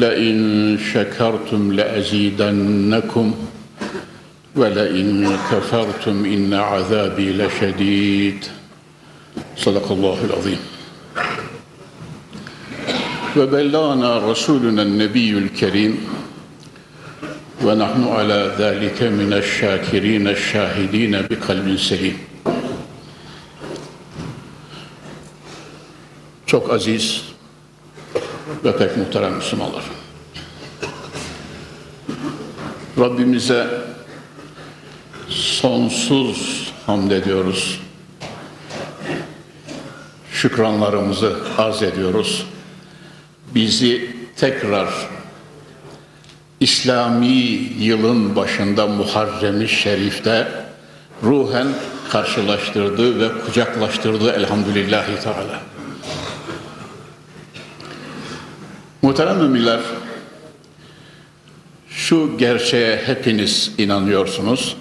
لئن شكرتم لأزيدنكم ولئن كفرتم إن عذابي لشديد. صدق الله العظيم. وبلغنا رسولنا النبي الكريم ونحن على ذلك من الشاكرين الشاهدين بقلب سليم. Çok aziz ve pek muhterem Müslümanlar. Rabbimize sonsuz hamd ediyoruz. Şükranlarımızı arz ediyoruz. Bizi tekrar İslami yılın başında Muharrem-i Şerif'te ruhen karşılaştırdı ve kucaklaştırdı elhamdülillahi teala. Muhterem müminler, şu gerçeğe hepiniz inanıyorsunuz.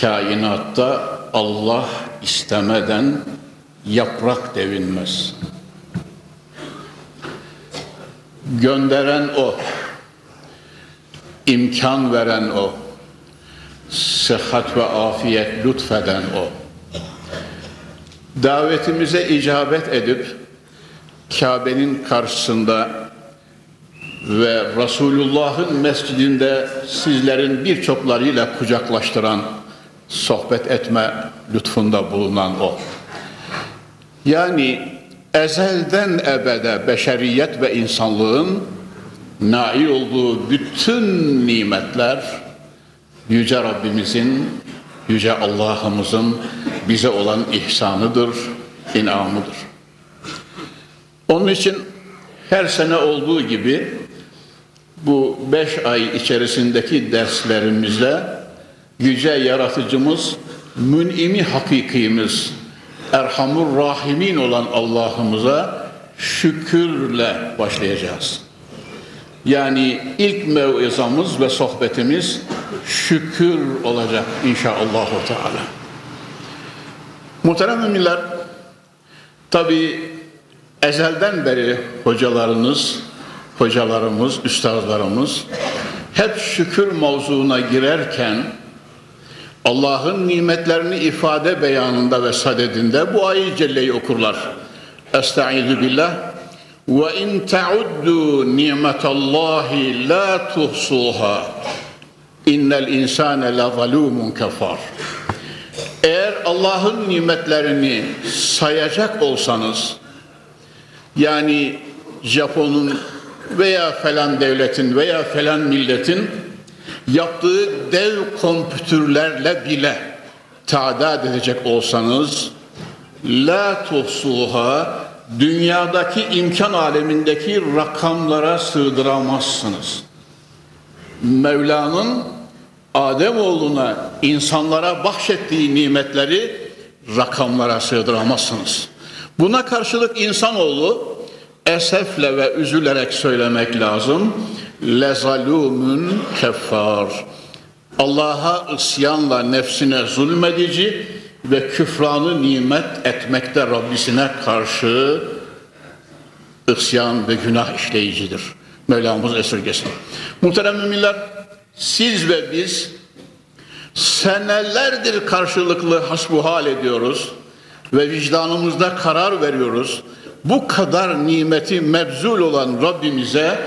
Kainatta Allah istemeden yaprak devinmez. Gönderen O, imkan veren O, sıhhat ve afiyet lütfeden O. Davetimize icabet edip Kabe'nin karşısında ve Resulullah'ın mescidinde sizlerin birçoklarıyla kucaklaştıran, sohbet etme lütfunda bulunan O. Yani ezelden ebede beşeriyet ve insanlığın nail olduğu bütün nimetler Yüce Rabbimizin, Yüce Allah'ımızın bize olan ihsanıdır, inamıdır. Onun için her sene olduğu gibi bu beş ay içerisindeki derslerimizde Yüce Yaratıcımız, mün'imi hakikimiz, Erhamur Rahimin olan Allah'ımıza şükürle başlayacağız. Yani ilk mevizamız ve sohbetimiz şükür olacak inşallah. Teala. Muhterem müminler, tabi ezelden beri hocalarınız, hocalarımız, üstazlarımız hep şükür mevzuuna girerken Allah'ın nimetlerini ifade beyanında ve sadedinde bu ayı celleyi okurlar. Estaizu billah. Ve in ta'uddu nimetallahi la tuhsuha. İnnel insane la zalumun kafar eğer Allah'ın nimetlerini sayacak olsanız yani Japon'un veya falan devletin veya falan milletin yaptığı dev kompütürlerle bile tadat edecek olsanız la tuhsuha dünyadaki imkan alemindeki rakamlara sığdıramazsınız. Mevla'nın Ademoğluna insanlara bahşettiği nimetleri rakamlara sığdıramazsınız. Buna karşılık insanoğlu esefle ve üzülerek söylemek lazım. Lezalûmün keffar. Allah'a isyanla nefsine zulmedici ve küfranı nimet etmekte Rabbisine karşı isyan ve günah işleyicidir. Mevlamız esirgesin. Muhterem müminler, siz ve biz senelerdir karşılıklı hasbuhal ediyoruz ve vicdanımızda karar veriyoruz. Bu kadar nimeti mebzul olan Rabbimize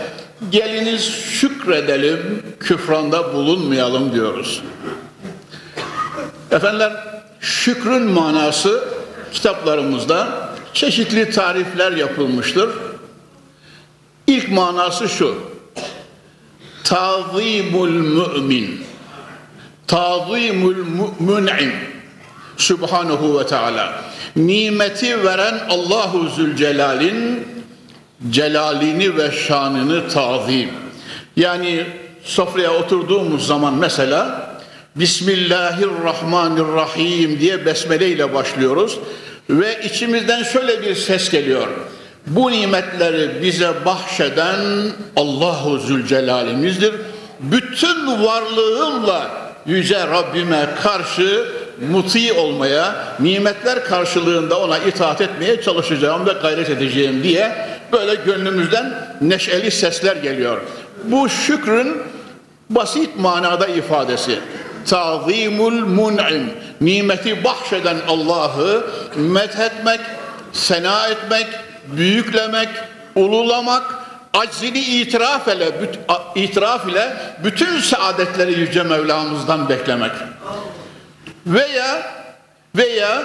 geliniz şükredelim, küfranda bulunmayalım diyoruz. Efendiler, şükrün manası kitaplarımızda çeşitli tarifler yapılmıştır. İlk manası şu. Tazimul mümin. Tazimul mü'min. Subhanahu ve Teala. Nimeti veren Allahu Zülcelal'in celalini ve şanını tazim. Yani sofraya oturduğumuz zaman mesela Bismillahirrahmanirrahim diye besmele ile başlıyoruz ve içimizden şöyle bir ses geliyor. Bu nimetleri bize bahşeden Allahu Zülcelal'imizdir. Bütün varlığımla yüce Rabbime karşı muti olmaya, nimetler karşılığında ona itaat etmeye çalışacağım ve gayret edeceğim diye böyle gönlümüzden neşeli sesler geliyor. Bu şükrün basit manada ifadesi. Tazimul mun'im, nimeti bahşeden Allah'ı methetmek, sena etmek, büyüklemek, ululamak, aczini itiraf ile, itiraf ile bütün saadetleri Yüce Mevlamızdan beklemek. Veya veya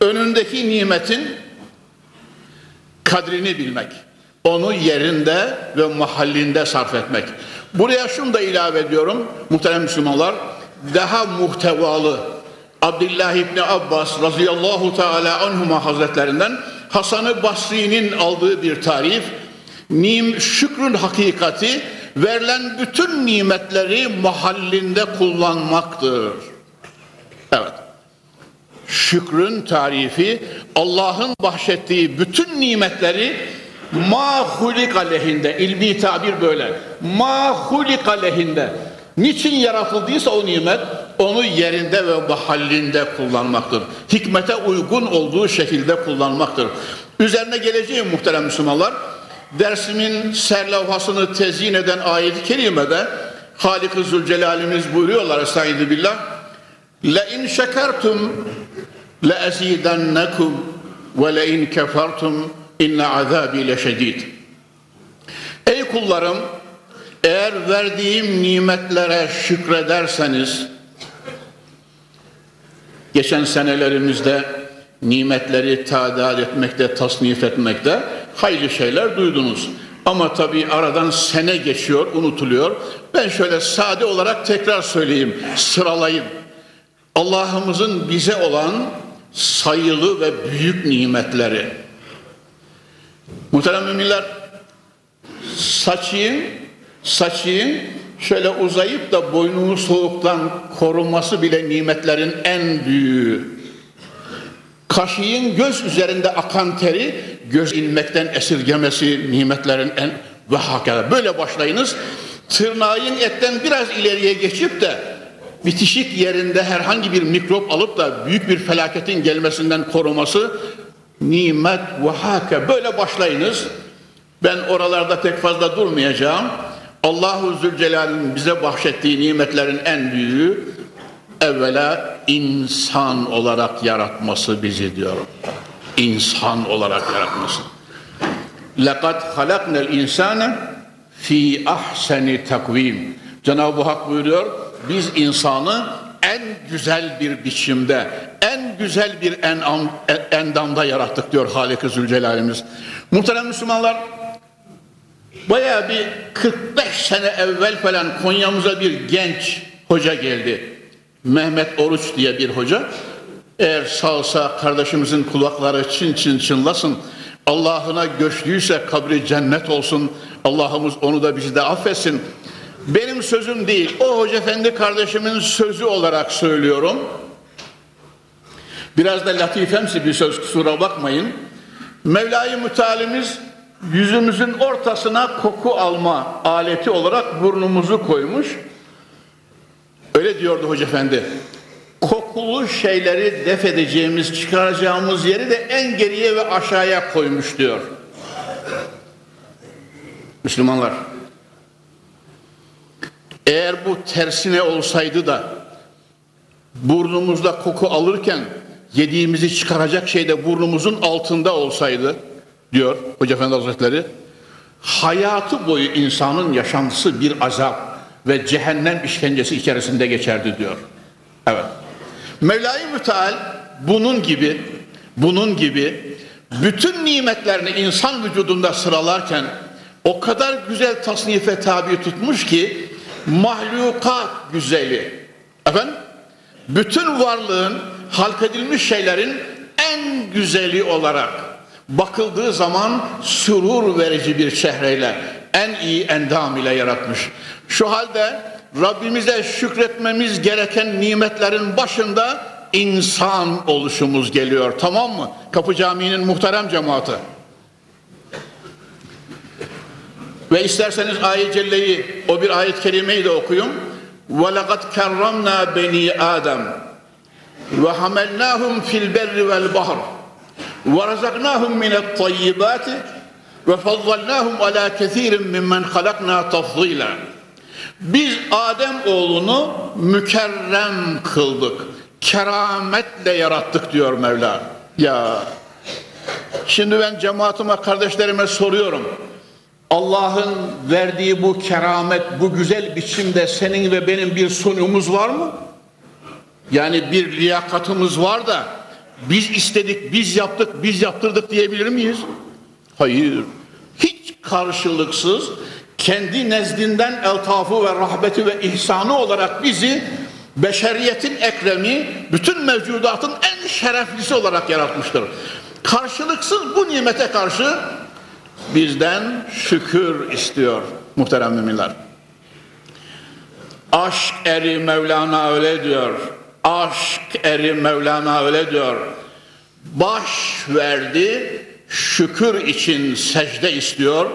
önündeki nimetin kadrini bilmek. Onu yerinde ve mahallinde sarf etmek. Buraya şunu da ilave ediyorum muhterem Müslümanlar. Daha muhtevalı Abdullah İbni Abbas radıyallahu teala anhuma hazretlerinden Hasan-ı Basri'nin aldığı bir tarif nim şükrün hakikati verilen bütün nimetleri mahallinde kullanmaktır. Evet. Şükrün tarifi Allah'ın bahşettiği bütün nimetleri ma hulika ilmi tabir böyle ma hulika niçin yaratıldıysa o nimet onu yerinde ve mahallinde kullanmaktır. Hikmete uygun olduğu şekilde kullanmaktır. Üzerine geleceğim muhterem Müslümanlar dersimin serlevhasını tezyin eden ayet-i kerimede Halik-i Zülcelal'imiz buyuruyorlar Estaizu billah لَاِنْ شَكَرْتُمْ لَاَزِيدَنَّكُمْ وَلَاِنْ كَفَرْتُمْ اِنَّ عَذَابِي لَشَد۪يدٍ Ey kullarım eğer verdiğim nimetlere şükrederseniz geçen senelerimizde nimetleri tadal etmekte, tasnif etmekte hayırlı şeyler duydunuz. Ama tabii aradan sene geçiyor, unutuluyor. Ben şöyle sade olarak tekrar söyleyeyim, sıralayayım. Allah'ımızın bize olan sayılı ve büyük nimetleri. Muhterem müminler, saçın, saçın şöyle uzayıp da boynunu soğuktan koruması bile nimetlerin en büyüğü. Kaşığın göz üzerinde akan teri göz inmekten esirgemesi nimetlerin en ve hakikaten böyle başlayınız. Tırnağın etten biraz ileriye geçip de bitişik yerinde herhangi bir mikrop alıp da büyük bir felaketin gelmesinden koruması nimet ve hake böyle başlayınız. Ben oralarda pek fazla durmayacağım. Allahu Zülcelal'in bize bahşettiği nimetlerin en büyüğü evvela insan olarak yaratması bizi diyorum. İnsan olarak yaratması. لَقَدْ خَلَقْنَا الْاِنْسَانَ fi ahseni takvim. Cenab-ı Hak buyuruyor, biz insanı en güzel bir biçimde, en güzel bir enam, endamda yarattık diyor Halik-i Zülcelal'imiz. Muhterem Müslümanlar, baya bir 45 sene evvel falan Konya'mıza bir genç hoca geldi. Mehmet Oruç diye bir hoca. Eğer sağsa kardeşimizin kulakları çın çın çınlasın. Allah'ına göçtüyse kabri cennet olsun. Allah'ımız onu da bizi de affetsin. Benim sözüm değil. O Hoca Efendi kardeşimin sözü olarak söylüyorum. Biraz da latifemsi bir söz kusura bakmayın. Mevla-i Mütealimiz yüzümüzün ortasına koku alma aleti olarak burnumuzu koymuş. Öyle diyordu Hoca Efendi. Kokulu şeyleri def edeceğimiz, çıkaracağımız yeri de en geriye ve aşağıya koymuş diyor. Müslümanlar, eğer bu tersine olsaydı da burnumuzda koku alırken yediğimizi çıkaracak şey de burnumuzun altında olsaydı diyor Hoca Efendi Hazretleri hayatı boyu insanın yaşantısı bir azap ve cehennem işkencesi içerisinde geçerdi diyor. Evet. Mevla-i Müteal bunun gibi bunun gibi bütün nimetlerini insan vücudunda sıralarken o kadar güzel tasnife tabi tutmuş ki mahlukat güzeli. Efendim? Bütün varlığın halk edilmiş şeylerin en güzeli olarak bakıldığı zaman surur verici bir çehreyle, en iyi endam ile yaratmış. Şu halde Rabbimize şükretmemiz gereken nimetlerin başında insan oluşumuz geliyor. Tamam mı? Kapı Camii'nin muhterem cemaati. Ve isterseniz ayet celleyi, o bir ayet kerimeyi de okuyun. وَلَقَدْ كَرَّمْنَا بَنِي آدَمَ وَحَمَلْنَاهُمْ فِي الْبَرِّ وَالْبَحْرِ وَرَزَقْنَاهُمْ مِنَ الطَّيِّبَاتِ وَفَضَّلْنَاهُمْ عَلَى كَثِيرٍ مِمَّنْ خَلَقْنَا تَفْضِيلًا Biz Adem oğlunu mükerrem kıldık. Kerametle yarattık diyor Mevla. Ya şimdi ben cemaatime kardeşlerime soruyorum. Allah'ın verdiği bu keramet, bu güzel biçimde senin ve benim bir sunumuz var mı? Yani bir liyakatımız var da biz istedik, biz yaptık, biz yaptırdık diyebilir miyiz? Hayır. Hiç karşılıksız kendi nezdinden eltafı ve rahbeti ve ihsanı olarak bizi beşeriyetin ekremi, bütün mevcudatın en şereflisi olarak yaratmıştır. Karşılıksız bu nimete karşı bizden şükür istiyor muhterem müminler. Aşk eri Mevlana öyle diyor. Aşk eri Mevlana öyle diyor. Baş verdi, şükür için secde istiyor.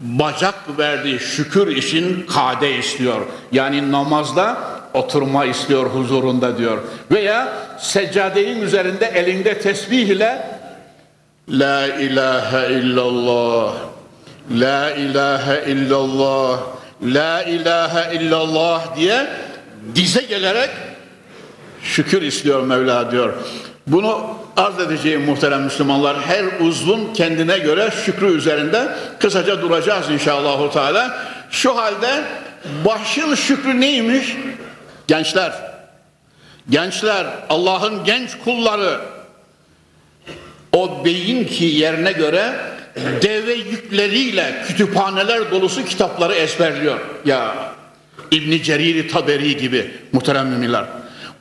Bacak verdi, şükür için kade istiyor. Yani namazda oturma istiyor huzurunda diyor. Veya seccadeyin üzerinde elinde tesbih ile La ilahe illallah La ilahe illallah La ilahe illallah diye dize gelerek şükür istiyor Mevla diyor. Bunu arz edeceğim muhterem Müslümanlar. Her uzvun kendine göre şükrü üzerinde kısaca duracağız inşallah. Teala. Şu halde başın şükrü neymiş? Gençler. Gençler, Allah'ın genç kulları o beyin ki yerine göre deve yükleriyle kütüphaneler dolusu kitapları ezberliyor. Ya İbn Cerir Taberi gibi muhterem müminler.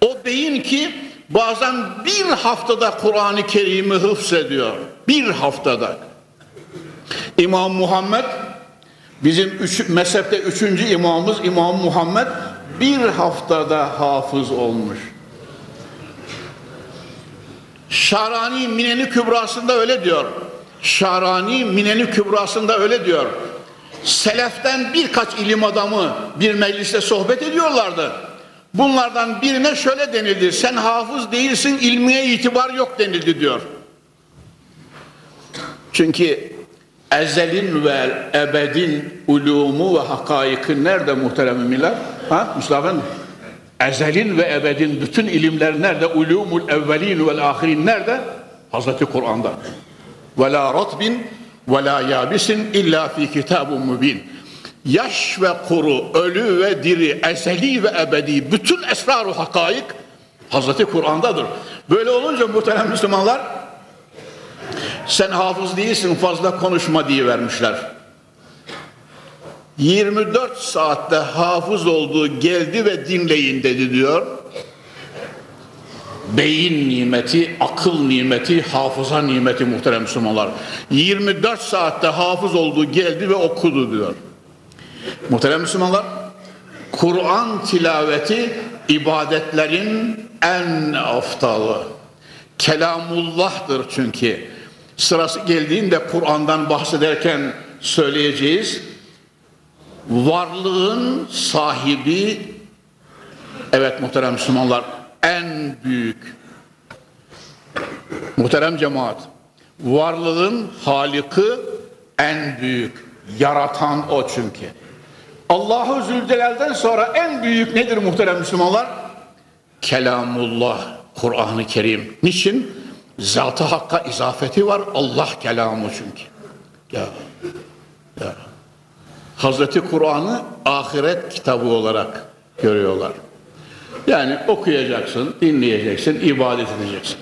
O beyin ki bazen bir haftada Kur'an-ı Kerim'i hıfzediyor. Bir haftada. İmam Muhammed bizim üç, mezhepte üçüncü imamımız İmam Muhammed bir haftada hafız olmuş. Şarani Mineni Kübrası'nda öyle diyor. Şarani Mineni Kübrası'nda öyle diyor. Seleften birkaç ilim adamı bir mecliste sohbet ediyorlardı. Bunlardan birine şöyle denildi. Sen hafız değilsin, ilmiye itibar yok denildi diyor. Çünkü ezelin ve ebedin ulumu ve hakaiki nerede muhterem müminler? Ha Mustafa Efendi? Ezelin ve ebedin bütün ilimler nerede? Ulumul evvelin vel ahirin nerede? Hazreti Kur'an'da. Ve la ratbin ve la yabisin illa fi kitabun mübin. Yaş ve kuru, ölü ve diri, ezeli ve ebedi bütün esrar-ı hakaik Hazreti Kur'an'dadır. Böyle olunca muhterem Müslümanlar sen hafız değilsin fazla konuşma diye vermişler. 24 saatte hafız olduğu geldi ve dinleyin dedi diyor. Beyin nimeti, akıl nimeti, hafıza nimeti muhterem Müslümanlar. 24 saatte hafız olduğu geldi ve okudu diyor. Muhterem Müslümanlar, Kur'an tilaveti ibadetlerin en aftalı. Kelamullah'tır çünkü. Sırası geldiğinde Kur'an'dan bahsederken söyleyeceğiz varlığın sahibi evet muhterem Müslümanlar en büyük muhterem cemaat varlığın haliki en büyük yaratan o çünkü Allahu Zülcelal'den sonra en büyük nedir muhterem Müslümanlar? Kelamullah, Kur'an-ı Kerim. Niçin? Zat-ı Hakk'a izafeti var. Allah kelamı çünkü. Ya, ya. Hazreti Kur'an'ı ahiret kitabı olarak görüyorlar. Yani okuyacaksın, dinleyeceksin, ibadet edeceksin.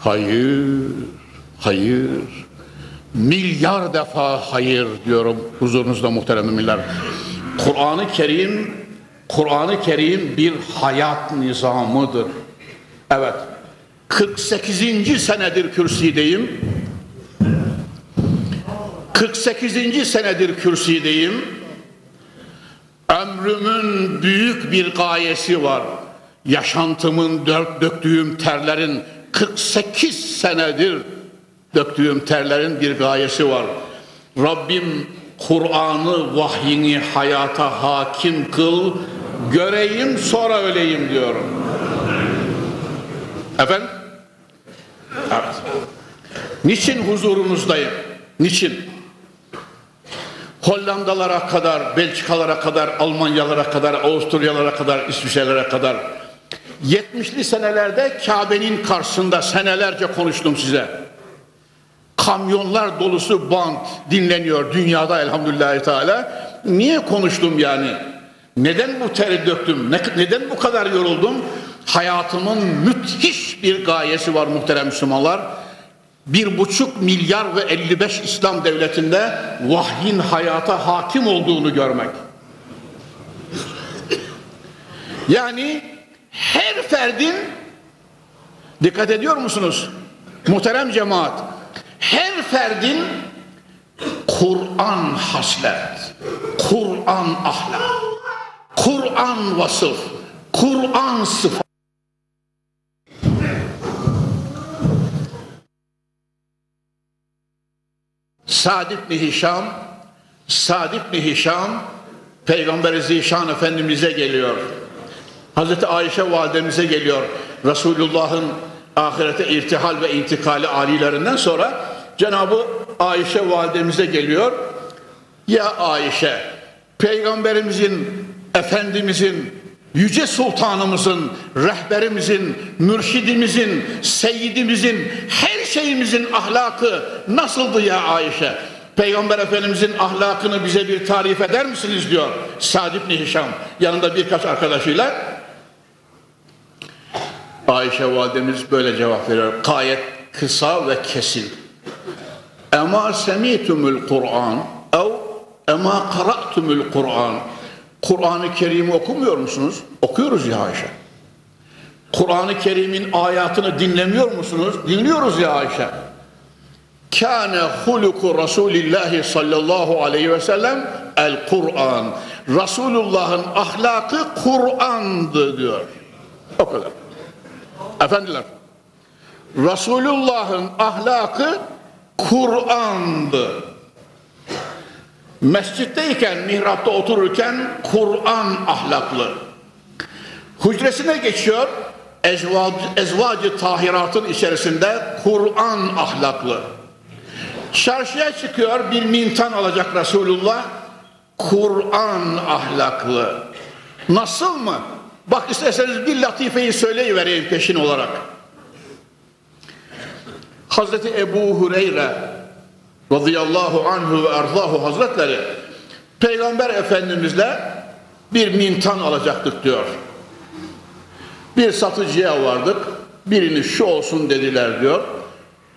Hayır, hayır. Milyar defa hayır diyorum huzurunuzda muhterem müminler. Kur'an-ı Kerim, Kur'an-ı Kerim bir hayat nizamıdır. Evet, 48. senedir kürsüdeyim. 48. senedir kürsüdeyim. Ömrümün büyük bir gayesi var. Yaşantımın dört döktüğüm terlerin 48 senedir döktüğüm terlerin bir gayesi var. Rabbim Kur'an'ı vahyini hayata hakim kıl, göreyim sonra öleyim diyorum. Efendim? Evet. Niçin huzurunuzdayım? Niçin? Hollandalara kadar, Belçikalara kadar, Almanyalara kadar, Avusturyalara kadar, İsviçrelere kadar 70'li senelerde Kabe'nin karşısında senelerce konuştum size. Kamyonlar dolusu band dinleniyor dünyada elhamdülillahi teala. Niye konuştum yani? Neden bu teri döktüm? neden bu kadar yoruldum? Hayatımın müthiş bir gayesi var muhterem Müslümanlar. Bir buçuk milyar ve 55 İslam devletinde vahyin hayata hakim olduğunu görmek. Yani her ferdin dikkat ediyor musunuz? Muhterem cemaat her ferdin Kur'an haslet, Kur'an ahlak, Kur'an vasıf, Kur'an sıfat. Sa'd ibn Hişam Sa'd ibn Hişam Peygamber Zişan Efendimiz'e geliyor. Hazreti Ayşe validemize geliyor. Resulullah'ın ahirete irtihal ve intikali alilerinden sonra Cenabı Ayşe validemize geliyor. Ya Ayşe, Peygamberimizin, Efendimizin, Yüce Sultanımızın, rehberimizin, mürşidimizin, seyyidimizin, her şeyimizin ahlakı nasıldı ya Ayşe? Peygamber Efendimizin ahlakını bize bir tarif eder misiniz diyor Sa'd ibn Hişam yanında birkaç arkadaşıyla. Ayşe validemiz böyle cevap veriyor. Gayet kısa ve kesin. Ema semitumul Kur'an ev ema qara'tumul Kur'an Kur'an-ı Kerim'i okumuyor musunuz? Okuyoruz ya Ayşe. Kur'an-ı Kerim'in ayatını dinlemiyor musunuz? Dinliyoruz ya Ayşe. Kâne huluku Resulillahi sallallahu aleyhi ve sellem el Kur'an. Resulullah'ın ahlakı Kur'an'dı diyor. O kadar. Efendiler, Resulullah'ın ahlakı Kur'an'dı. Mescitteyken, mihrapta otururken Kur'an ahlaklı. Hücresine geçiyor, ezvac, ezvacı tahiratın içerisinde Kur'an ahlaklı. Çarşıya çıkıyor, bir mintan alacak Resulullah, Kur'an ahlaklı. Nasıl mı? Bak isterseniz bir latifeyi söyleyivereyim peşin olarak. Hazreti Ebu Hureyre radıyallahu anhu ve erzahu hazretleri Peygamber Efendimizle bir mintan alacaktık diyor. Bir satıcıya vardık. Birini şu olsun dediler diyor.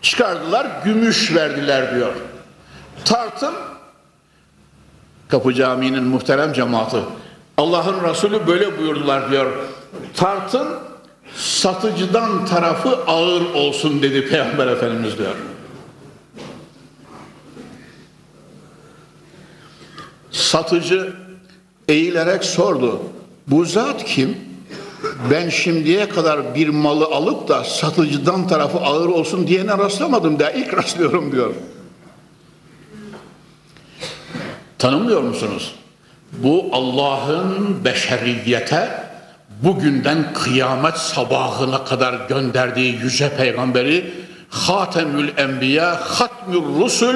Çıkardılar gümüş verdiler diyor. Tartın Kapı Camii'nin muhterem cemaati Allah'ın Resulü böyle buyurdular diyor. Tartın satıcıdan tarafı ağır olsun dedi Peygamber Efendimiz diyor. Satıcı eğilerek sordu. Bu zat kim? Ben şimdiye kadar bir malı alıp da satıcıdan tarafı ağır olsun diyene rastlamadım da ilk rastlıyorum diyor. Tanımıyor musunuz? Bu Allah'ın beşeriyete bugünden kıyamet sabahına kadar gönderdiği yüce peygamberi Hatemül Enbiya, Hatmül Rusul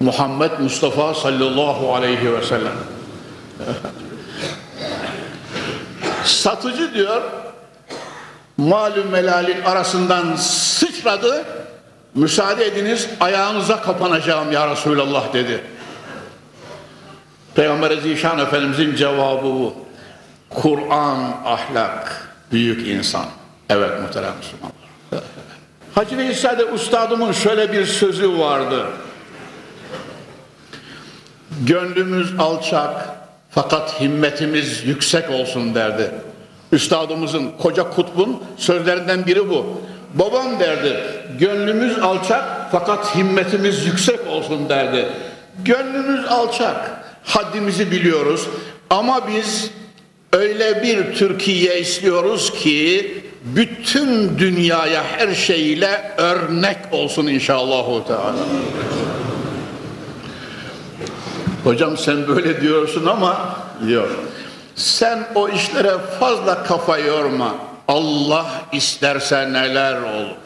Muhammed Mustafa sallallahu aleyhi ve sellem. Satıcı diyor malum melalin arasından sıçradı müsaade ediniz ayağınıza kapanacağım ya Resulallah dedi. Peygamber Zişan Efendimizin cevabı bu. Kur'an ahlak büyük insan. Evet muhterem Müslümanlar. Hacı Veysade Ustadımın şöyle bir sözü vardı. Gönlümüz alçak fakat himmetimiz yüksek olsun derdi. Üstadımızın, koca kutbun sözlerinden biri bu. Babam derdi, gönlümüz alçak fakat himmetimiz yüksek olsun derdi. Gönlümüz alçak, haddimizi biliyoruz ama biz öyle bir Türkiye istiyoruz ki bütün dünyaya her şeyle örnek olsun inşallah. Teala. Hocam sen böyle diyorsun ama yok. Sen o işlere fazla kafa yorma. Allah isterse neler olur.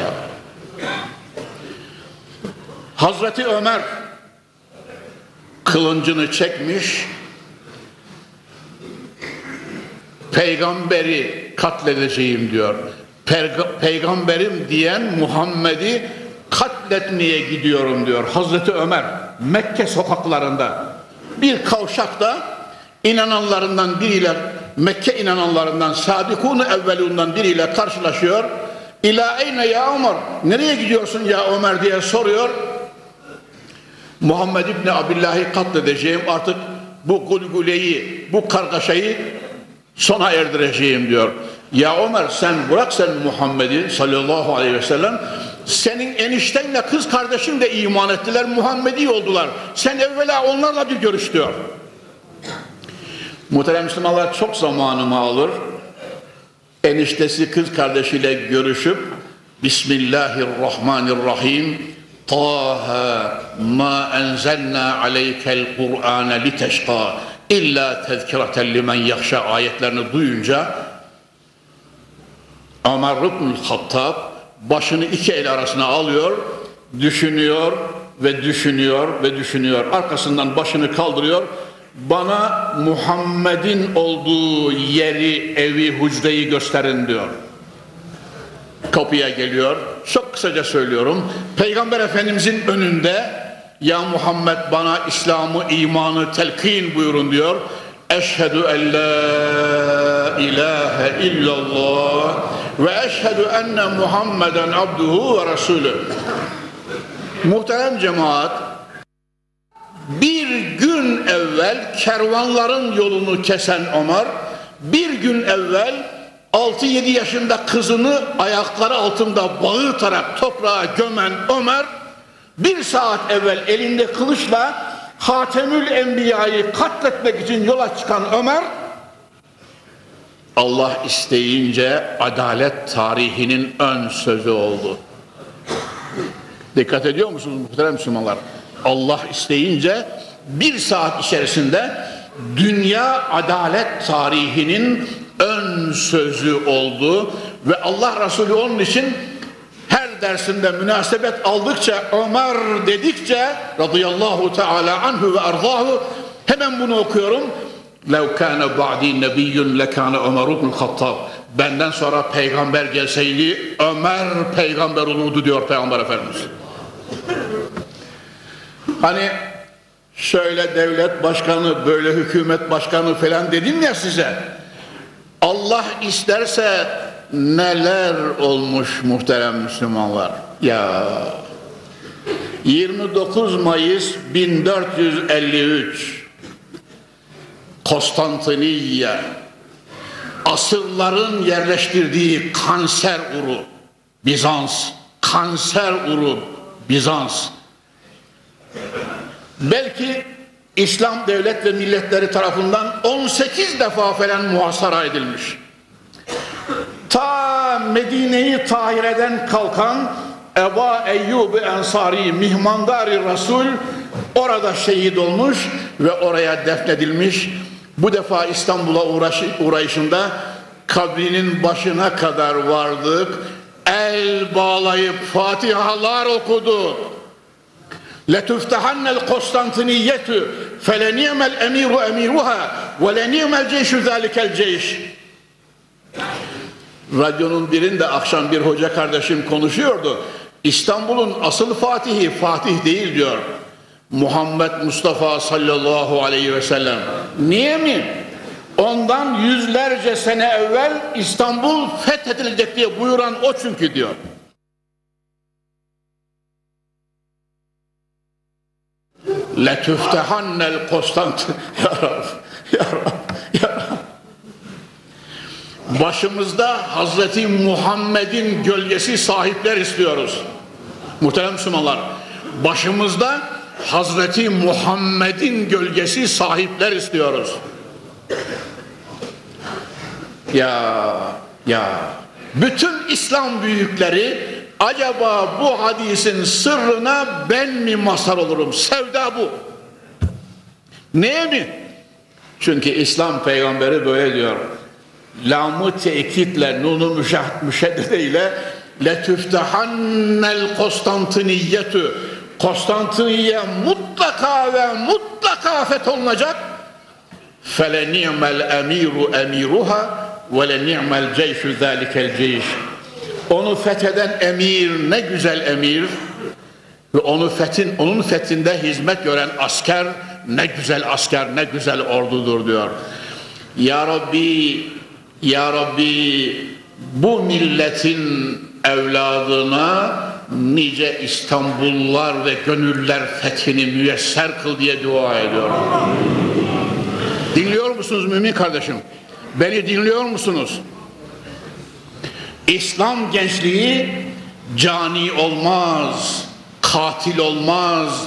Ya. Hazreti Ömer kılıncını çekmiş peygamberi katledeceğim diyor. peygamberim diyen Muhammed'i katletmeye gidiyorum diyor Hazreti Ömer Mekke sokaklarında bir kavşakta inananlarından biriyle Mekke inananlarından Sadikun evvelundan biriyle karşılaşıyor. İla eyne ya Ömer nereye gidiyorsun ya Ömer diye soruyor. Muhammed İbni Abdullah'ı katledeceğim artık bu gulguleyi bu kargaşayı sona erdireceğim diyor. Ya Ömer sen bırak sen Muhammed'i sallallahu aleyhi ve sellem senin eniştenle kız kardeşin de iman ettiler Muhammedi oldular. Sen evvela onlarla bir görüş diyor. Muhterem Müslümanlar çok zamanımı alır. Eniştesi kız kardeşiyle görüşüp Bismillahirrahmanirrahim Taha ma enzelna aleykel Kur'ane liteşka illa tezkireten limen yakşa ayetlerini duyunca Ömer Rıbnül Hattab başını iki el arasına alıyor, düşünüyor ve düşünüyor ve düşünüyor. Arkasından başını kaldırıyor. Bana Muhammed'in olduğu yeri, evi, hücreyi gösterin diyor. Kapıya geliyor. Çok kısaca söylüyorum. Peygamber Efendimizin önünde ya Muhammed bana İslam'ı, imanı telkin buyurun diyor. Eşhedü en la ilahe illallah ve eşhedü enne Muhammeden abduhu ve resulü. Muhterem cemaat, bir gün evvel kervanların yolunu kesen Ömer, bir gün evvel 6-7 yaşında kızını ayakları altında bağırtarak toprağa gömen Ömer, bir saat evvel elinde kılıçla Hatemül Enbiya'yı katletmek için yola çıkan Ömer Allah isteyince adalet tarihinin ön sözü oldu. Dikkat ediyor musunuz muhterem Müslümanlar? Allah isteyince bir saat içerisinde dünya adalet tarihinin ön sözü oldu ve Allah Resulü onun için dersinde münasebet aldıkça Ömer dedikçe radıyallahu teala anhu ve arzahu hemen bunu okuyorum. لَوْ كَانَ بَعْدِي نَبِيٌّ لَكَانَ Ömer ibn Hattab Benden sonra peygamber gelseydi Ömer peygamber olurdu diyor Peygamber Efendimiz. Hani şöyle devlet başkanı, böyle hükümet başkanı falan dedim ya size. Allah isterse neler olmuş muhterem Müslümanlar. Ya 29 Mayıs 1453 Konstantiniye asırların yerleştirdiği kanser uru Bizans kanser uru Bizans belki İslam devlet ve milletleri tarafından 18 defa falan muhasara edilmiş ta Medine'yi tahir kalkan Eba Eyyub Ensari Mihmandari Resul orada şehit olmuş ve oraya defnedilmiş. Bu defa İstanbul'a uğrayışında kabrinin başına kadar vardık. El bağlayıp Fatihalar okudu. لَتُفْتَحَنَّ الْقُسْطَنْتِنِيَّةُ فَلَنِيَمَ الْاَمِيرُ اَمِيرُهَا وَلَنِيَمَ الْجَيْشُ ذَٰلِكَ الْجَيْشِ Radyonun birinde akşam bir hoca kardeşim konuşuyordu. İstanbul'un asıl Fatihi Fatih değil diyor. Muhammed Mustafa sallallahu aleyhi ve sellem. Niye mi? Ondan yüzlerce sene evvel İstanbul fethedilecek diye buyuran o çünkü diyor. Letüftehannel Kostant Ya Rab, Ya Rab, Ya Rab. Başımızda Hazreti Muhammed'in gölgesi sahipler istiyoruz. Muhterem Müslümanlar, başımızda Hazreti Muhammed'in gölgesi sahipler istiyoruz. Ya ya bütün İslam büyükleri acaba bu hadisin sırrına ben mi mazhar olurum? Sevda bu. Neye mi? Çünkü İslam peygamberi böyle diyor. Lamı tekitle, nunu müşeddede ile letüftehannel Konstantiniyetü Konstantiniye mutlaka ve mutlaka fetholunacak. Fele ni'mel emiru emiruha ve le ni'mel ceyşü zâlikel ceyş. Onu fetheden emir ne güzel emir. Ve onu fethin, onun fethinde hizmet gören asker ne güzel asker ne güzel ordudur diyor. Ya Rabbi Ya Rabbi bu milletin evladına nice İstanbullular ve gönüller fethini müyesser kıl diye dua ediyorum. Dinliyor musunuz mümin kardeşim? Beni dinliyor musunuz? İslam gençliği cani olmaz, katil olmaz,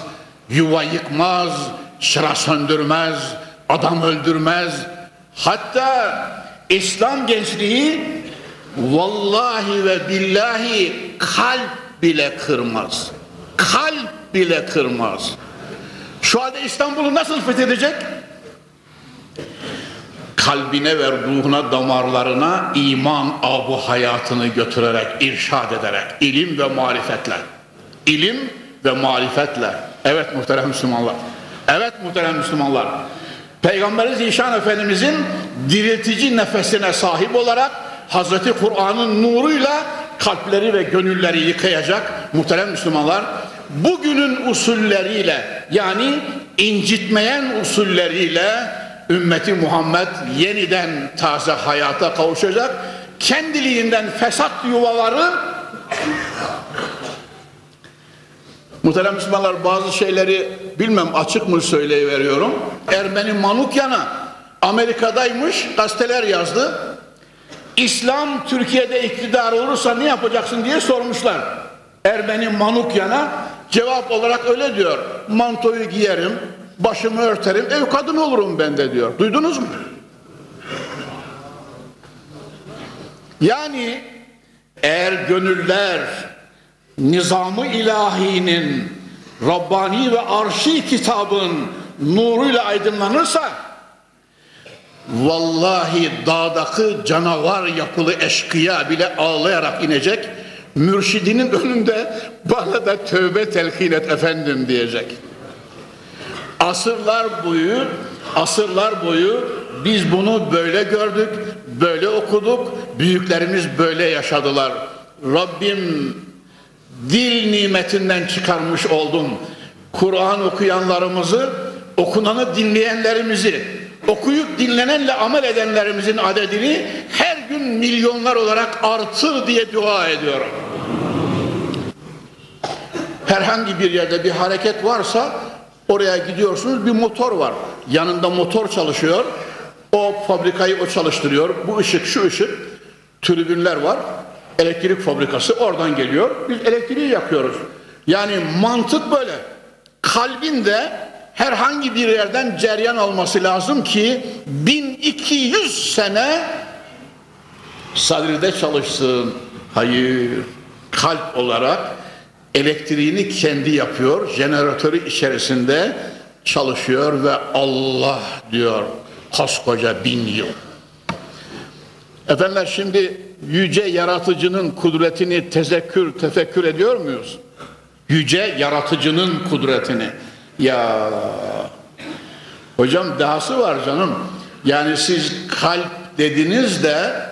yuva yıkmaz, sıra söndürmez, adam öldürmez. Hatta İslam gençliği vallahi ve billahi kalp bile kırmaz. Kalp bile kırmaz. Şu anda İstanbul'u nasıl fethedecek? kalbine ve ruhuna damarlarına iman abu hayatını götürerek, irşad ederek, ilim ve marifetle. İlim ve marifetle. Evet muhterem Müslümanlar. Evet muhterem Müslümanlar. Peygamberi Zişan Efendimizin diriltici nefesine sahip olarak Hazreti Kur'an'ın nuruyla kalpleri ve gönülleri yıkayacak muhterem Müslümanlar bugünün usulleriyle yani incitmeyen usulleriyle ümmeti Muhammed yeniden taze hayata kavuşacak. Kendiliğinden fesat yuvaları Muhterem Müslümanlar bazı şeyleri bilmem açık mı söyleyiveriyorum. Ermeni Manukyan'a Amerika'daymış gazeteler yazdı. İslam Türkiye'de iktidar olursa ne yapacaksın diye sormuşlar. Ermeni Manukyan'a cevap olarak öyle diyor. Mantoyu giyerim, başımı örterim, ev kadın olurum ben de diyor. Duydunuz mu? Yani eğer gönüller nizamı ilahinin Rabbani ve arşi kitabın nuruyla aydınlanırsa vallahi dağdaki canavar yapılı eşkıya bile ağlayarak inecek mürşidinin önünde bana da tövbe telkin et efendim diyecek. Asırlar boyu, asırlar boyu biz bunu böyle gördük, böyle okuduk, büyüklerimiz böyle yaşadılar. Rabbim dil nimetinden çıkarmış oldum. Kur'an okuyanlarımızı, okunanı dinleyenlerimizi, okuyup dinlenenle amel edenlerimizin adedini her gün milyonlar olarak artır diye dua ediyorum. Herhangi bir yerde bir hareket varsa Oraya gidiyorsunuz bir motor var. Yanında motor çalışıyor. O fabrikayı o çalıştırıyor. Bu ışık şu ışık. Tribünler var. Elektrik fabrikası oradan geliyor. Biz elektriği yakıyoruz. Yani mantık böyle. Kalbin de herhangi bir yerden ceryan alması lazım ki 1200 sene sadride çalışsın. Hayır. Kalp olarak elektriğini kendi yapıyor, jeneratörü içerisinde çalışıyor ve Allah diyor koskoca bin yıl. Efendiler şimdi yüce yaratıcının kudretini tezekkür, tefekkür ediyor muyuz? Yüce yaratıcının kudretini. Ya hocam dahası var canım. Yani siz kalp dediniz de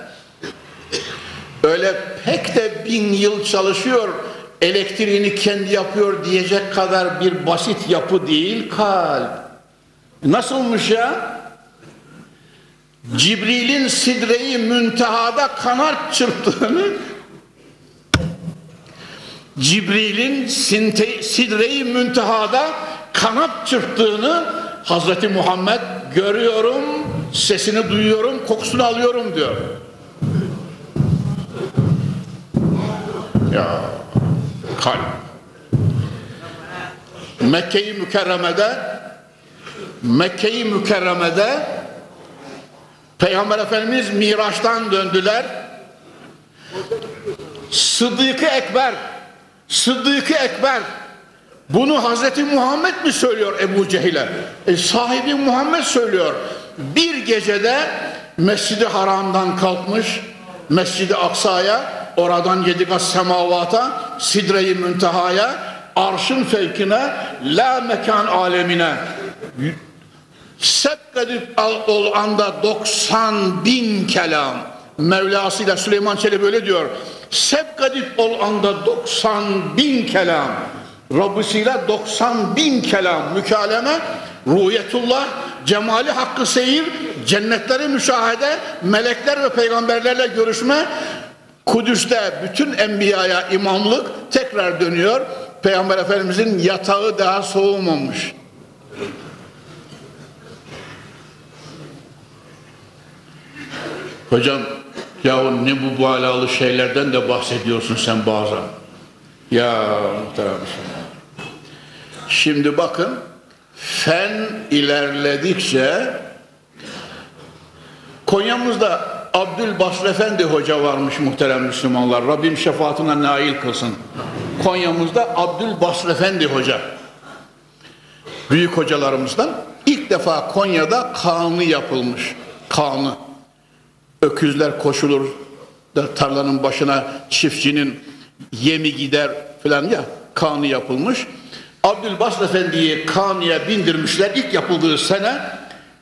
öyle pek de bin yıl çalışıyor elektriğini kendi yapıyor diyecek kadar bir basit yapı değil kalp. Nasılmış ya? Cibril'in sidreyi müntehada kanat çırptığını Cibril'in sidreyi müntehada kanat çırptığını Hazreti Muhammed görüyorum, sesini duyuyorum, kokusunu alıyorum diyor. Ya kalp. Mekke-i Mükerreme'de Mekke-i Mükerreme'de Peygamber Efendimiz Miraç'tan döndüler. Sıddık-ı Ekber Sıddık-ı Ekber bunu Hazreti Muhammed mi söylüyor Ebu Cehil'e? E, sahibi Muhammed söylüyor. Bir gecede Mescid-i Haram'dan kalkmış Mescid-i Aksa'ya oradan yedi semavata Sidre-i Münteha'ya arşın fevkine la mekan alemine Sekkadip ol anda 90 bin kelam Mevlasıyla Süleyman Çelebi böyle diyor Sekkadip ol anda 90 bin kelam Rabbisiyle 90 bin kelam mükaleme ruhiyetullah cemali hakkı seyir cennetleri müşahede melekler ve peygamberlerle görüşme Kudüs'te bütün enbiyaya imamlık tekrar dönüyor. Peygamber Efendimizin yatağı daha soğumamış Hocam yahu ne bu balalı şeylerden de bahsediyorsun sen bazen. Ya muhterem Şimdi bakın fen ilerledikçe Konya'mızda Abdül Basri Efendi Hoca varmış muhterem Müslümanlar. Rabbim şefaatine nail kılsın. Konya'mızda Abdül Basri Efendi Hoca. Büyük hocalarımızdan ilk defa Konya'da kanı yapılmış. Kanı öküzler koşulur da tarlanın başına çiftçinin yemi gider filan ya kanı yapılmış. Abdülbasır Efendi'yi kanıya bindirmişler ilk yapıldığı sene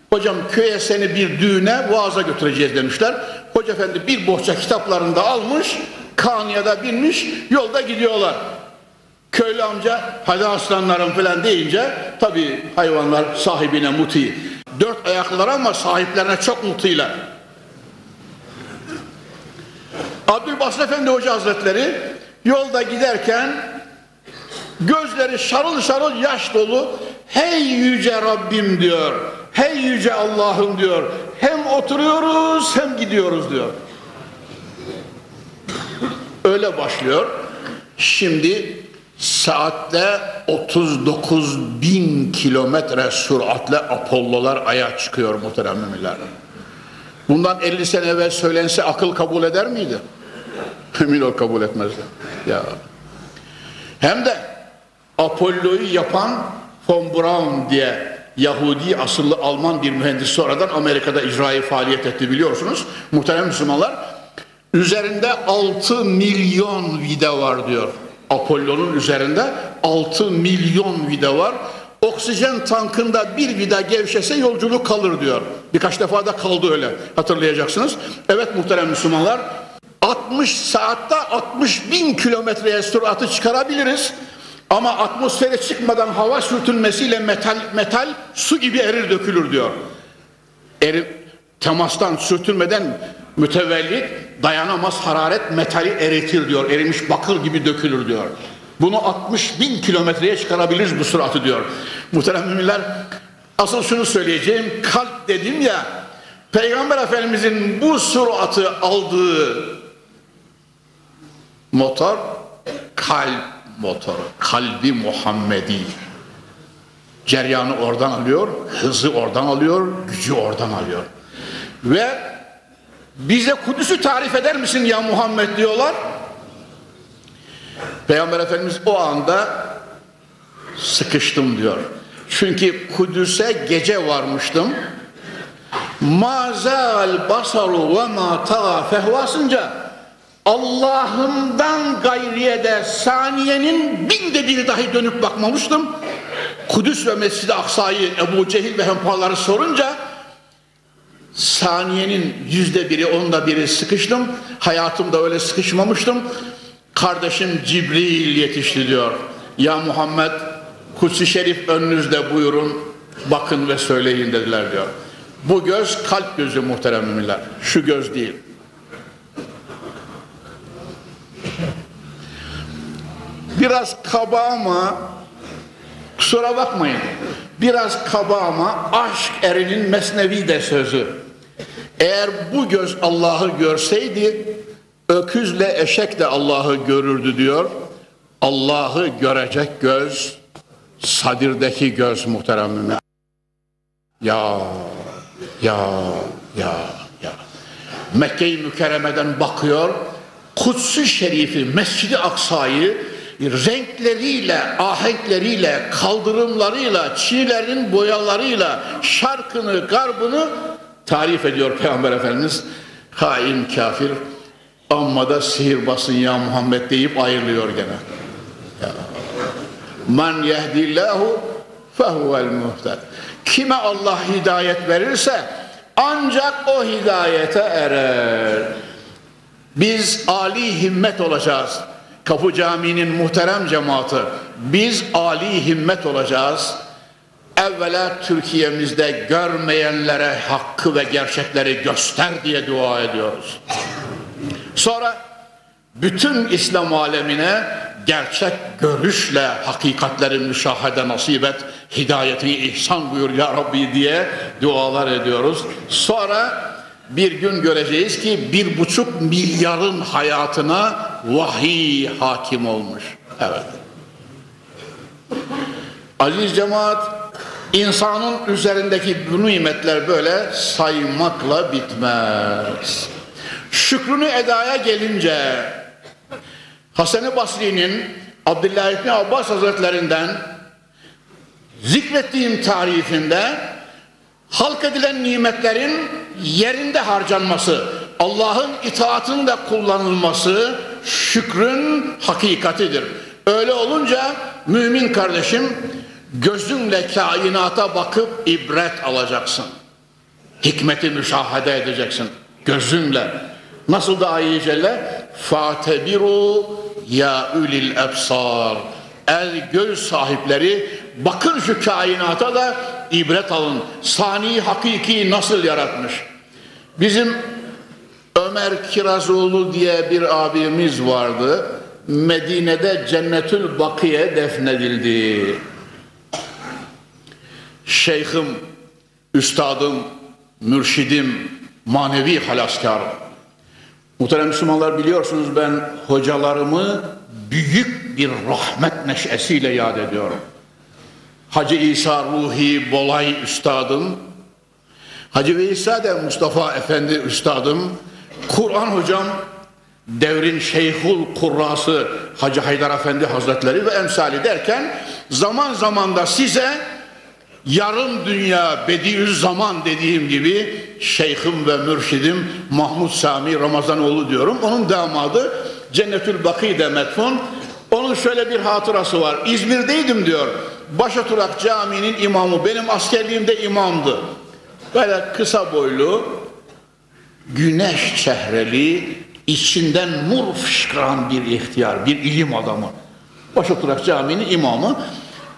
hocam köye seni bir düğüne vaaza götüreceğiz demişler. Hoca Efendi bir bohça kitaplarını da almış kanıya da binmiş yolda gidiyorlar. Köylü amca hadi aslanlarım falan deyince tabi hayvanlar sahibine muti. Dört ayaklılar ama sahiplerine çok mutiler. Abdülbasır Efendi Hoca Hazretleri yolda giderken gözleri şarıl şarıl yaş dolu hey yüce Rabbim diyor hey yüce Allah'ım diyor hem oturuyoruz hem gidiyoruz diyor öyle başlıyor şimdi saatte 39 bin kilometre süratle Apollolar aya çıkıyor muhterem müminler bundan 50 sene evvel söylense akıl kabul eder miydi? Emin ol kabul etmezler. Ya. Hem de Apollo'yu yapan von Braun diye Yahudi asıllı Alman bir mühendis sonradan Amerika'da icraî faaliyet etti biliyorsunuz. Muhterem Müslümanlar üzerinde 6 milyon vida var diyor. Apollo'nun üzerinde 6 milyon vida var. Oksijen tankında bir vida gevşese yolculuk kalır diyor. Birkaç defa da kaldı öyle hatırlayacaksınız. Evet muhterem Müslümanlar 60 saatte 60 bin kilometreye süratı çıkarabiliriz. Ama atmosfere çıkmadan hava sürtünmesiyle metal, metal su gibi erir dökülür diyor. Eri, temastan sürtünmeden mütevellit dayanamaz hararet metali eritir diyor. Erimiş bakır gibi dökülür diyor. Bunu 60 bin kilometreye çıkarabiliriz bu süratı diyor. Muhterem müminler asıl şunu söyleyeceğim kalp dedim ya Peygamber Efendimizin bu süratı aldığı motor kalp motoru. Kalbi Muhammedi. Ceryanı oradan alıyor hızı oradan alıyor gücü oradan alıyor. Ve bize Kudüs'ü tarif eder misin ya Muhammed diyorlar. Peygamber Efendimiz o anda sıkıştım diyor. Çünkü Kudüs'e gece varmıştım. Mazal basaru ve ma tağa fehvasınca Allah'ımdan gayriye de saniyenin binde biri dahi dönüp bakmamıştım. Kudüs ve Mescid-i Aksa'yı Ebu Cehil ve hempaları sorunca saniyenin yüzde biri onda biri sıkıştım. Hayatımda öyle sıkışmamıştım. Kardeşim Cibril yetişti diyor. Ya Muhammed Kutsi Şerif önünüzde buyurun bakın ve söyleyin dediler diyor. Bu göz kalp gözü muhterem müminler. Şu göz değil. Biraz kaba ama kusura bakmayın. Biraz kaba ama aşk erinin mesnevi de sözü. Eğer bu göz Allah'ı görseydi Öküzle eşek de Allah'ı görürdü diyor. Allah'ı görecek göz, sadirdeki göz muhterem mümin. Ya, ya, ya, ya. Mekke-i Mükerreme'den bakıyor, Kutsu Şerifi, Mescid-i Aksa'yı renkleriyle, ahenkleriyle, kaldırımlarıyla, çiğlerin boyalarıyla, şarkını, garbını tarif ediyor Peygamber Efendimiz. Hain kafir, amma da sihirbazsın ya Muhammed deyip ayrılıyor gene. Ya. Man yehdillahu fehuvel muhted. Kime Allah hidayet verirse ancak o hidayete erer. Biz Ali himmet olacağız. Kapı Camii'nin muhterem cemaati. Biz Ali himmet olacağız. Evvela Türkiye'mizde görmeyenlere hakkı ve gerçekleri göster diye dua ediyoruz. Sonra bütün İslam alemine gerçek görüşle hakikatleri müşahede nasip et, hidayetini ihsan buyur ya Rabbi diye dualar ediyoruz. Sonra bir gün göreceğiz ki bir buçuk milyarın hayatına vahiy hakim olmuş. Evet. Aziz cemaat, insanın üzerindeki bu nimetler böyle saymakla bitmez. Şükrünü edaya gelince Hasan-ı Basri'nin Abdullah İbni Abbas Hazretlerinden zikrettiğim tarifinde halk edilen nimetlerin yerinde harcanması, Allah'ın itaatında kullanılması şükrün hakikatidir. Öyle olunca mümin kardeşim gözünle kainata bakıp ibret alacaksın. Hikmeti müşahede edeceksin gözünle. Nasıl da ayet celle? Fatebiru ya ulil ebsar. El göz sahipleri bakın şu kainata da ibret alın. Sani hakiki nasıl yaratmış? Bizim Ömer Kirazoğlu diye bir abimiz vardı. Medine'de Cennetül Bakiye defnedildi. Şeyhim, üstadım, mürşidim, manevi halaskarım. Muhterem Müslümanlar biliyorsunuz ben hocalarımı büyük bir rahmet neşesiyle yad ediyorum. Hacı İsa Ruhi Bolay Üstadım, Hacı İsa de Mustafa Efendi Üstadım, Kur'an hocam, devrin şeyhul kurrası Hacı Haydar Efendi Hazretleri ve emsali derken zaman zaman da size yarım dünya Bediüzzaman dediğim gibi şeyhim ve mürşidim Mahmud Sami Ramazanoğlu diyorum. Onun damadı Cennetül Baki'de metfun. Onun şöyle bir hatırası var. İzmir'deydim diyor. Başoturak Camii'nin imamı. Benim askerliğimde imamdı. Böyle kısa boylu, güneş çehreli, içinden nur fışkıran bir ihtiyar, bir ilim adamı. Başoturak Camii'nin imamı.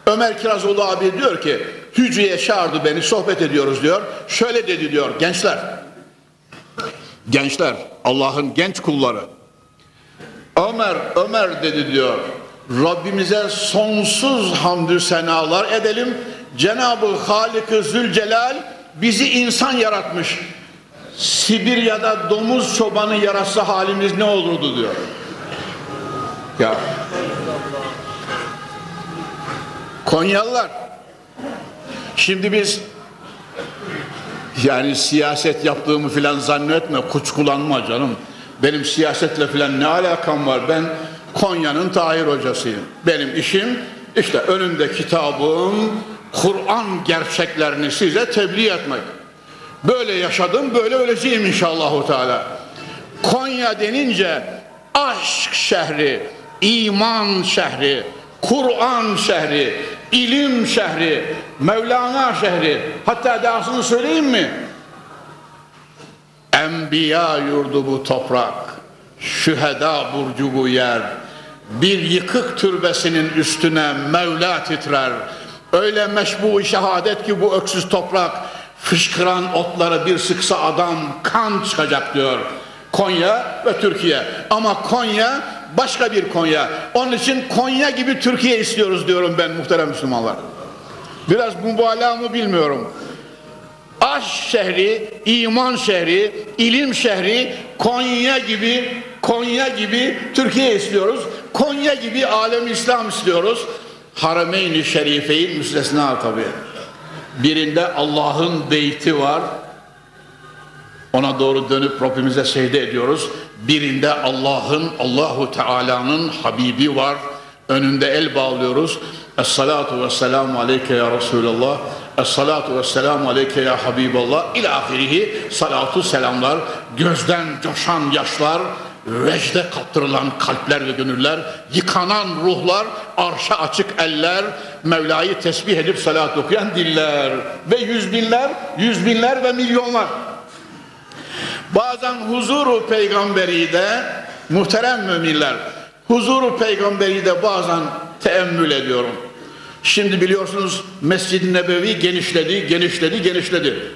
Ömer Kirazoğlu abi diyor ki hücreye çağırdı beni sohbet ediyoruz diyor. Şöyle dedi diyor gençler. Gençler Allah'ın genç kulları. Ömer Ömer dedi diyor. Rabbimize sonsuz hamdü senalar edelim. Cenab-ı Halik-ı Zülcelal bizi insan yaratmış. Sibirya'da domuz çobanı yaratsa halimiz ne olurdu diyor. Ya Konyalılar şimdi biz yani siyaset yaptığımı filan zannetme kuşkulanma canım benim siyasetle filan ne alakam var ben Konya'nın Tahir hocasıyım. Benim işim işte önümde kitabım Kur'an gerçeklerini size tebliğ etmek. Böyle yaşadım böyle öleceğim inşallah Teala. Konya denince aşk şehri iman şehri Kur'an şehri, ilim şehri, Mevlana şehri, hatta dahasını söyleyeyim mi? Enbiya yurdu bu toprak, şüheda burcu bu yer, bir yıkık türbesinin üstüne Mevla titrer. Öyle meşbu şehadet ki bu öksüz toprak, fışkıran otları bir sıksa adam kan çıkacak diyor. Konya ve Türkiye. Ama Konya başka bir Konya. Onun için Konya gibi Türkiye istiyoruz diyorum ben muhterem Müslümanlar. Biraz mübalağa mı bilmiyorum. Aş şehri, iman şehri, ilim şehri Konya gibi Konya gibi Türkiye istiyoruz. Konya gibi alem İslam istiyoruz. Harameyn-i Şerife'in müstesna tabii. Birinde Allah'ın beyti var. Ona doğru dönüp Rabbimize secde ediyoruz. Birinde Allah'ın, Allahu Teala'nın Habibi var. Önünde el bağlıyoruz. Es-salatu ve selamu aleyke ya Resulallah. Es-salatu ve selamu aleyke ya Habiballah. İlâ ahirihi salatu selamlar. Gözden coşan yaşlar, vecde kaptırılan kalpler ve gönüller, yıkanan ruhlar, arşa açık eller, Mevla'yı tesbih edip salat okuyan diller ve yüz binler, yüz binler ve milyonlar. Bazen huzuru peygamberi de muhterem müminler, huzuru peygamberi de bazen teemmül ediyorum. Şimdi biliyorsunuz Mescid-i Nebevi genişledi, genişledi, genişledi.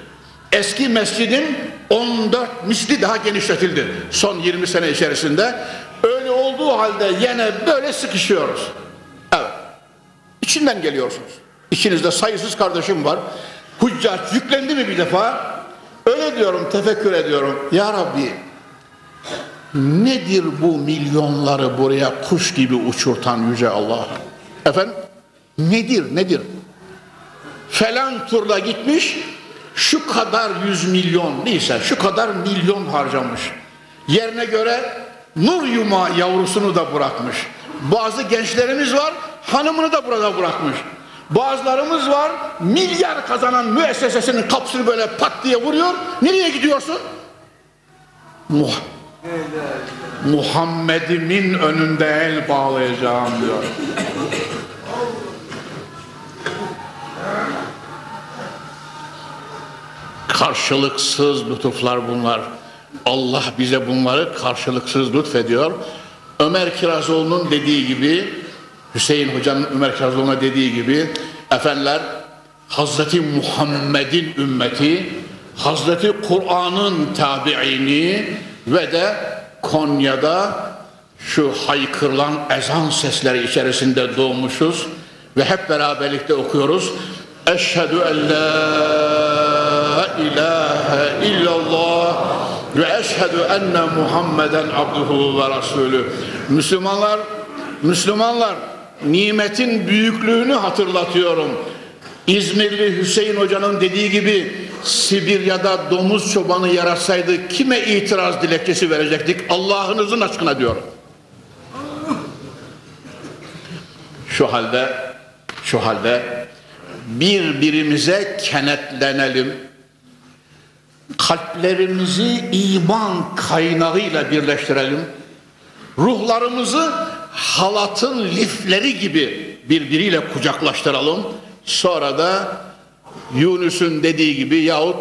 Eski mescidin 14 misli daha genişletildi son 20 sene içerisinde. Öyle olduğu halde yine böyle sıkışıyoruz. Evet. İçinden geliyorsunuz. İçinizde sayısız kardeşim var. Hüccat yüklendi mi bir defa? Öyle diyorum, tefekkür ediyorum. Ya Rabbi nedir bu milyonları buraya kuş gibi uçurtan yüce Allah? Efendim? Nedir, nedir? Falan turla gitmiş, şu kadar yüz milyon neyse şu kadar milyon harcamış. Yerine göre nur yuma yavrusunu da bırakmış. Bazı gençlerimiz var hanımını da burada bırakmış. Bazılarımız var milyar kazanan müessesesinin kapısını böyle pat diye vuruyor. Nereye gidiyorsun? Muh Muhammed'imin önünde el bağlayacağım diyor. Karşılıksız lütuflar bunlar. Allah bize bunları karşılıksız lütfediyor. Ömer Kirazoğlu'nun dediği gibi, Hüseyin Hoca'nın Ömer Kirazoğlu'na dediği gibi, efendiler Hazreti Muhammed'in ümmeti, Hazreti Kur'an'ın tabiini ve de Konya'da şu haykırılan ezan sesleri içerisinde doğmuşuz ve hep beraberlikte okuyoruz. Eşhedü en la ilahe illallah ve eşhedü enne Muhammeden abduhu ve rasulü. Müslümanlar, Müslümanlar nimetin büyüklüğünü hatırlatıyorum. İzmirli Hüseyin Hoca'nın dediği gibi Sibirya'da domuz çobanı yaratsaydı kime itiraz dilekçesi verecektik? Allah'ınızın aşkına diyorum. Şu halde şu halde birbirimize kenetlenelim. Kalplerimizi iman kaynağıyla birleştirelim. Ruhlarımızı halatın lifleri gibi birbiriyle kucaklaştıralım. Sonra da Yunus'un dediği gibi yahut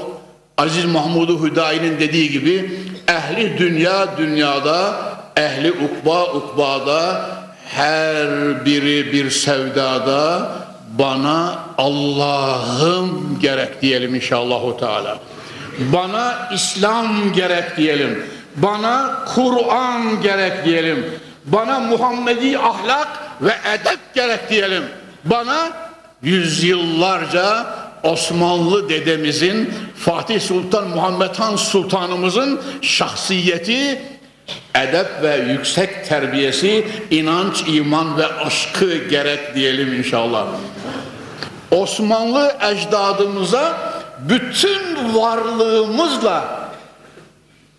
Aziz Mahmud-u Hüdayi'nin dediği gibi ehli dünya dünyada, ehli ukba ukbada, her biri bir sevdada bana Allah'ım gerek diyelim inşallahu teala. Bana İslam gerek diyelim. Bana Kur'an gerek diyelim. Bana Muhammedi ahlak ve edep gerek diyelim. Bana yüzyıllarca Osmanlı dedemizin Fatih Sultan Muhammed Han Sultanımızın şahsiyeti edep ve yüksek terbiyesi, inanç, iman ve aşkı gerek diyelim inşallah. Osmanlı ecdadımıza bütün varlığımızla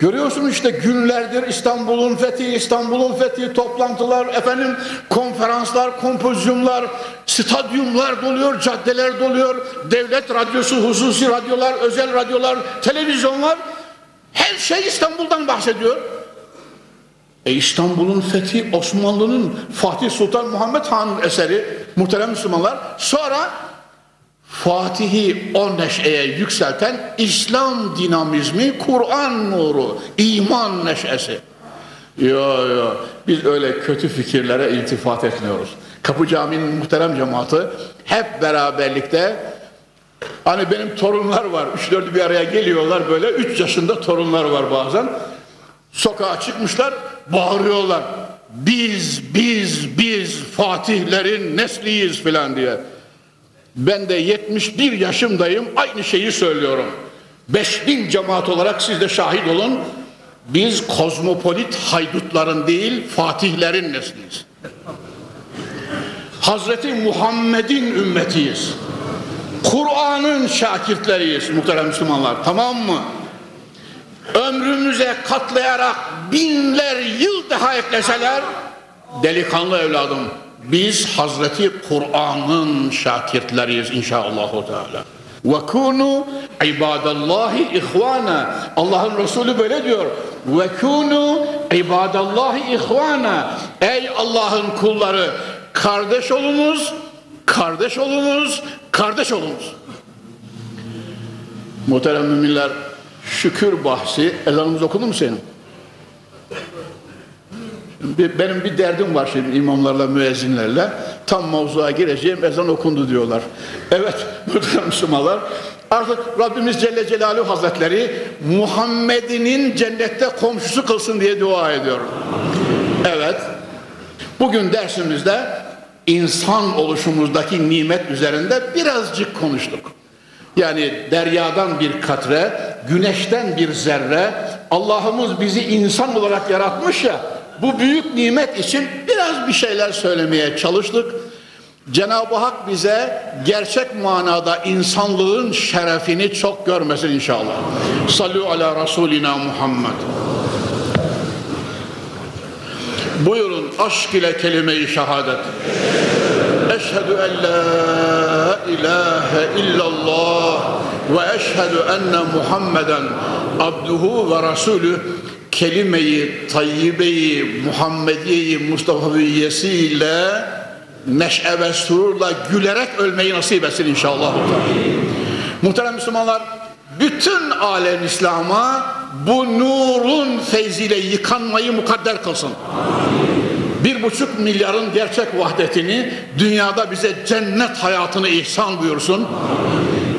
Görüyorsunuz işte günlerdir İstanbul'un fethi, İstanbul'un fethi, toplantılar, efendim konferanslar, kompozisyonlar, stadyumlar doluyor, caddeler doluyor, devlet radyosu, hususi radyolar, özel radyolar, televizyonlar, her şey İstanbul'dan bahsediyor. E İstanbul'un fethi Osmanlı'nın Fatih Sultan Muhammed Han'ın eseri muhterem Müslümanlar. Sonra Fatih'i o neşeye yükselten İslam dinamizmi, Kur'an nuru, iman neşesi. Yo yo biz öyle kötü fikirlere iltifat etmiyoruz. Kapı Camii'nin muhterem cemaati hep beraberlikte hani benim torunlar var. Üç dördü bir araya geliyorlar böyle. Üç yaşında torunlar var bazen. Sokağa çıkmışlar bağırıyorlar. Biz biz biz Fatihlerin nesliyiz filan diye. Ben de 71 yaşımdayım aynı şeyi söylüyorum. 5000 cemaat olarak siz de şahit olun. Biz kozmopolit haydutların değil, fatihlerin nesliyiz. Hazreti Muhammed'in ümmetiyiz. Kur'an'ın şakirtleriyiz muhterem Müslümanlar. Tamam mı? Ömrümüze katlayarak binler yıl daha ekleseler delikanlı evladım biz Hazreti Kur'an'ın şakirtleriyiz inşallah Teala. Ve kunu ibadallahi ihvana. Allah'ın Resulü böyle diyor. Ve kunu ibadallahi ihvana. Ey Allah'ın kulları kardeş olunuz, kardeş olunuz, kardeş olunuz. Muhterem müminler şükür bahsi ezanımız okundu mu senin? Benim bir derdim var şimdi imamlarla, müezzinlerle. Tam mavzuğa gireceğim, ezan okundu diyorlar. Evet, muhterem Müslümanlar. Artık Rabbimiz Celle Celaluhu Hazretleri Muhammed'inin cennette komşusu kılsın diye dua ediyorum. Evet, bugün dersimizde insan oluşumuzdaki nimet üzerinde birazcık konuştuk. Yani deryadan bir katre, güneşten bir zerre, Allah'ımız bizi insan olarak yaratmış ya, bu büyük nimet için biraz bir şeyler söylemeye çalıştık. Cenab-ı Hak bize gerçek manada insanlığın şerefini çok görmesin inşallah. Sallu ala Resulina Muhammed. Buyurun aşk ile kelime-i şehadet. Eşhedü en la ilahe illallah ve eşhedü enne Muhammeden abduhu ve rasulü kelime-i tayyibeyi Muhammediyeyi Mustafa'yesiyle neşe ve sururla gülerek ölmeyi nasip etsin inşallah. Muhterem Müslümanlar bütün alem İslam'a bu nurun feyziyle yıkanmayı mukadder kılsın. Bir buçuk milyarın gerçek vahdetini dünyada bize cennet hayatını ihsan buyursun.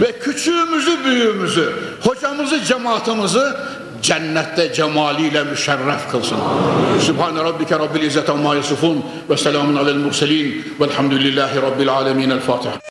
Ve küçüğümüzü büyüğümüzü, hocamızı cemaatimizi cennette cemaliyle müşerref kılsın. Sübhane rabbike rabbil izzete amma yasifun ve selamun alel murselin velhamdülillahi rabbil alemin. El Fatiha.